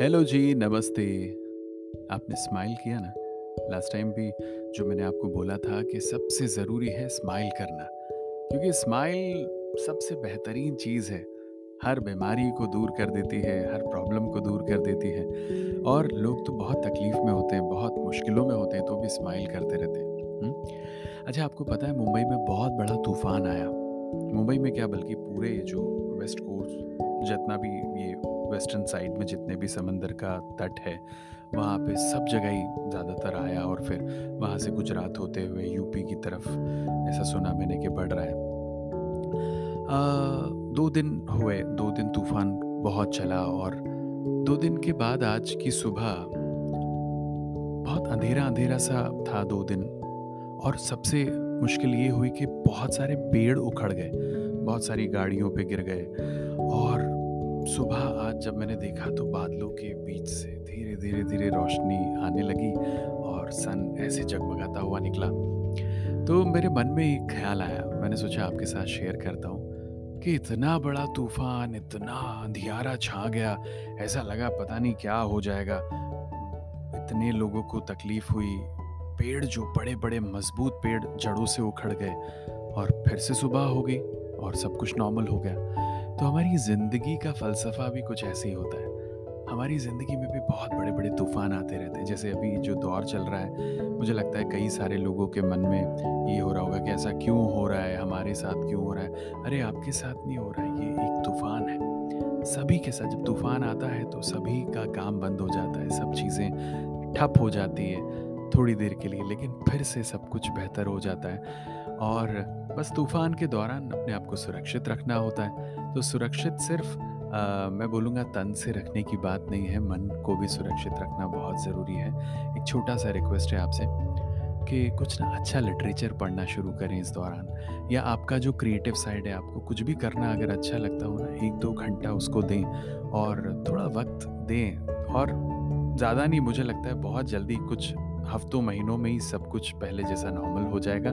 Hello जी, नमस्ते। आपने smile किया ना? लास्ट टाइम भी जो मैंने आपको बोला था कि सबसे ज़रूरी है स्माइल करना, क्योंकि स्माइल सबसे बेहतरीन चीज़ है। हर बीमारी को दूर कर देती है, हर प्रॉब्लम को दूर कर देती है और लोग तो बहुत तकलीफ़ में होते हैं, बहुत मुश्किलों में होते हैं, तो भी स्माइल करते रहते हैं। हुँ? अच्छा आपको पता है मुंबई में बहुत बड़ा तूफ़ान आया। मुंबई में क्या बल्कि पूरे जो वेस्ट कोस्ट जितना भी ये वेस्टर्न साइड में जितने भी समंदर का तट है वहाँ पे सब जगह ही ज़्यादातर आया और फिर वहाँ से गुजरात होते हुए यूपी की तरफ़ ऐसा सुना मैंने कि बढ़ रहा है। आ, दो दिन हुए दो दिन तूफ़ान बहुत चला और दो दिन के बाद आज की सुबह बहुत अंधेरा अंधेरा सा था दो दिन और सबसे मुश्किल ये हुई कि बहुत सारे पेड़ उखड़ गए। बहुत सारी गाड़ियों पे गिर गए। और सुबह आज जब मैंने देखा तो बादलों के बीच से धीरे धीरे धीरे रोशनी आने लगी और सन ऐसे जगमगाता हुआ निकला। तो मेरे मन में एक ख्याल आया। मैंने सोचा आपके साथ शेयर करता हूँ कि इतना बड़ा तूफ़ान, इतना अंधियारा छा गया। ऐसा लगा पता नहीं क्या हो जाएगा। इतने लोगों को तकलीफ़ हुई। पेड़ जो बड़े बड़े मज़बूत पेड़ जड़ों से उखड़ गए और फिर से सुबह हो गई। और सब कुछ नॉर्मल हो गया। तो हमारी ज़िंदगी का फ़लसफ़ा भी कुछ ऐसे ही होता है। हमारी ज़िंदगी में भी बहुत बड़े बड़े तूफ़ान आते रहते हैं। जैसे अभी जो दौर चल रहा है, मुझे लगता है कई सारे लोगों के मन में ये हो रहा होगा कि ऐसा क्यों हो रहा है? हमारे साथ क्यों हो रहा है? अरे, आपके साथ नहीं हो रहा है। ये एक तूफ़ान है। सभी के साथ जब तूफ़ान आता है तो सभी का काम बंद हो जाता है। सब चीज़ें ठप हो जाती है। थोड़ी देर के लिए लेकिन फिर से सब कुछ बेहतर हो जाता है। और बस तूफ़ान के दौरान अपने आप को सुरक्षित रखना होता है। तो सुरक्षित सिर्फ़ आ, मैं बोलूँगा तन से रखने की बात नहीं है मन को भी सुरक्षित रखना बहुत ज़रूरी है। एक छोटा सा रिक्वेस्ट है आपसे कि कुछ ना अच्छा लिटरेचर पढ़ना शुरू करें इस दौरान। या आपका जो क्रिएटिव साइड है आपको कुछ भी करना अगर अच्छा लगता हो ना एक दो घंटा उसको दें और थोड़ा वक्त दें। और ज़्यादा नहीं मुझे लगता है बहुत जल्दी कुछ हफ्तों, महीनों में ही सब कुछ पहले जैसा नॉर्मल हो जाएगा।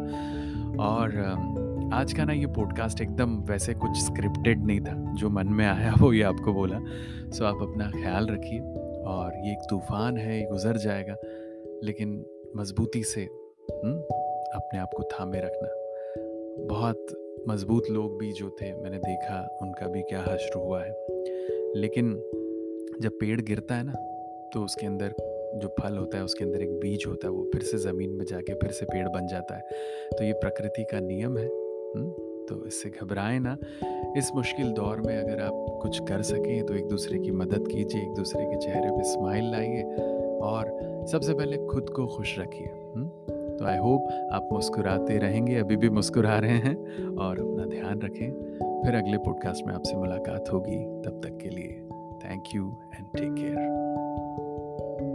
और आज का ना ये पॉडकास्ट एकदम वैसे कुछ स्क्रिप्टेड नहीं था। जो मन में आया वो ये आपको बोला। सो आप अपना ख्याल रखिए। और ये एक तूफ़ान है, ये गुज़र जाएगा। लेकिन मज़बूती से हुँ? अपने आप को थामे रखना। बहुत मज़बूत लोग भी जो थे, मैंने देखा, उनका भी क्या हश्र हुआ है। लेकिन जब पेड़ गिरता है ना तो उसके अंदर जो फल होता है, उसके अंदर एक बीज होता है, वो फिर से ज़मीन में जाके फिर से पेड़ बन जाता है। तो ये प्रकृति का नियम है, हुँ? तो इससे घबराएँ ना। इस मुश्किल दौर में अगर आप कुछ कर सकें तो एक दूसरे की मदद कीजिए, एक दूसरे के चेहरे पे स्माइल लाइए और सबसे पहले खुद को खुश रखिए तो आई होप आप मुस्कुराते रहेंगे, अभी भी मुस्कुरा रहे हैं और अपना ध्यान रखें। फिर अगले पॉडकास्ट में आपसे मुलाकात होगी। तब तक के लिए thank you and take care